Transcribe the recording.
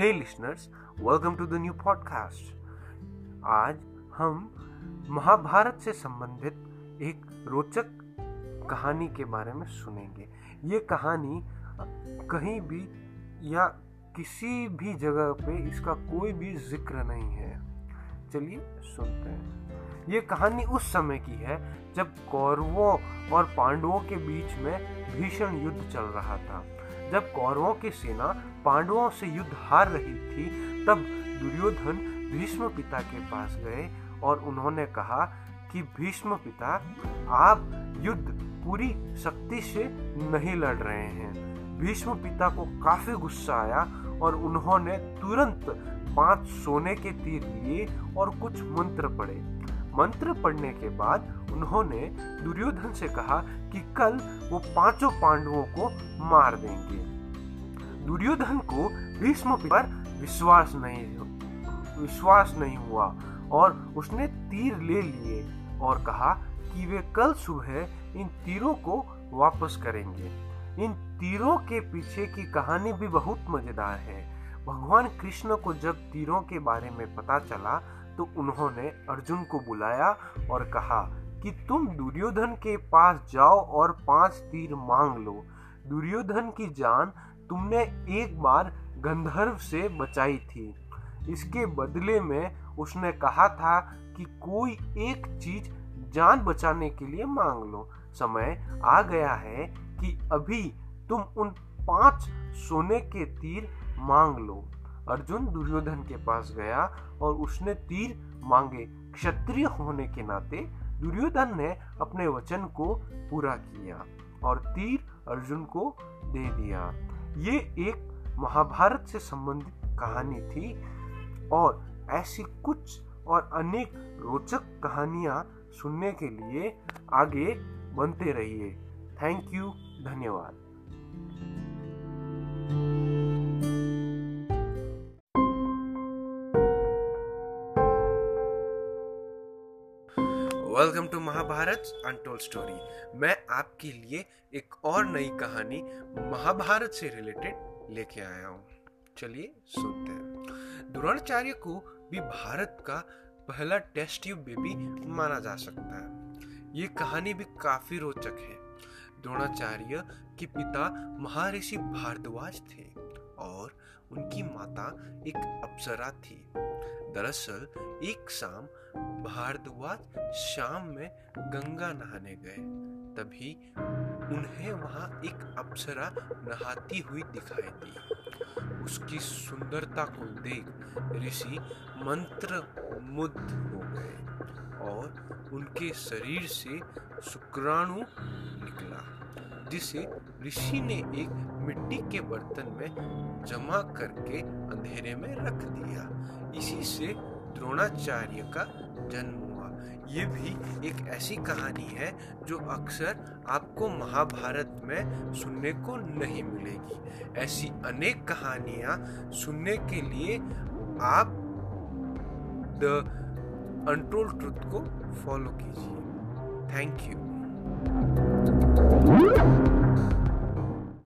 Hey listeners, welcome to the new podcast. आज हम महाभारत से संबंधित एक रोचक कहानी के बारे में सुनेंगे। ये कहानी कहीं भी या किसी भी जगह पे इसका कोई भी ज़िक्र नहीं है। चलिए सुनते हैं। ये कहानी उस समय की है जब कौरवों और पांडवों के बीच में भीषण युद्ध चल रहा था। जब कौरवों की सेना पांडवों से युद्ध हार रही थी, तब दुर्योधन भीष्म पिता के पास गए और उन्होंने कहा कि, भीष्म पिता, आप युद्ध पूरी शक्ति से नहीं लड़ रहे हैं। भीष्म पिता को काफ़ी गुस्सा आया और उन्होंने तुरंत पाँच सोने के तीर लिए और कुछ मंत्र पढ़े। मंत्र पढ़ने के बाद उन्होंने दुर्योधन से कहा कि कल वो पाँचों पांडवों को मार देंगे। दुर्योधन को भीष्म पर विश्वास नहीं विश्वास नहीं हुआ और उसने तीर ले लिए और कहा कि वे कल सुबह इन तीरों को वापस करेंगे। इन तीरों के पीछे की कहानी भी बहुत मज़ेदार है। भगवान कृष्ण को जब तीरों के बारे में पता चला तो उन्होंने अर्जुन को बुलाया और कहा कि तुम दुर्योधन के पास जाओ और पाँच तीर मांग लो। दुर्योधन की जान तुमने एक बार गंधर्व से बचाई थी। इसके बदले में उसने कहा था कि कोई एक चीज़ जान बचाने के लिए मांग लो। समय आ गया है कि अभी तुम उन पाँच सोने के तीर मांग लो। अर्जुन दुर्योधन के पास गया और उसने तीर मांगे। क्षत्रिय होने के नाते दुर्योधन ने अपने वचन को पूरा किया और तीर अर्जुन को दे दिया। ये एक महाभारत से संबंधित कहानी थी और ऐसी कुछ और अनेक रोचक कहानियाँ सुनने के लिए आगे बनते रहिए। थैंक यू, धन्यवाद। Welcome to Mahabharat untold story मैं आपके लिए एक और नई कहानी महाभारत से रिलेटेड लेके आया हूँ। चलिए सुनते हैं। द्रोणाचार्य को भी भारत का पहला टेस्ट ट्यूब बेबी माना जा सकता है। ये कहानी भी काफ़ी रोचक है। द्रोणाचार्य के पिता महर्षि भारद्वाज थे और उनकी माता एक अप्सरा थी। दरअसल, एक शाम भारद्वाज शाम में गंगा नहाने गए। तभी उन्हें वहाँ एक अप्सरा नहाती हुई दिखाई दी। उसकी सुंदरता को देख ऋषि मंत्र मुग्ध हो गए और उनके शरीर से शुक्राणु निकला। जिसे ऋषि ने एक मिट्टी के बर्तन में जमा करके अंधेरे में रख दिया। इसी से द्रोणाचार्य का जन्म हुआ। ये भी एक ऐसी कहानी है जो अक्सर आपको महाभारत में सुनने को नहीं मिलेगी। ऐसी अनेक कहानियाँ सुनने के लिए आप द अनटोल्ड ट्रुथ को फॉलो कीजिए। Thank you. Woo!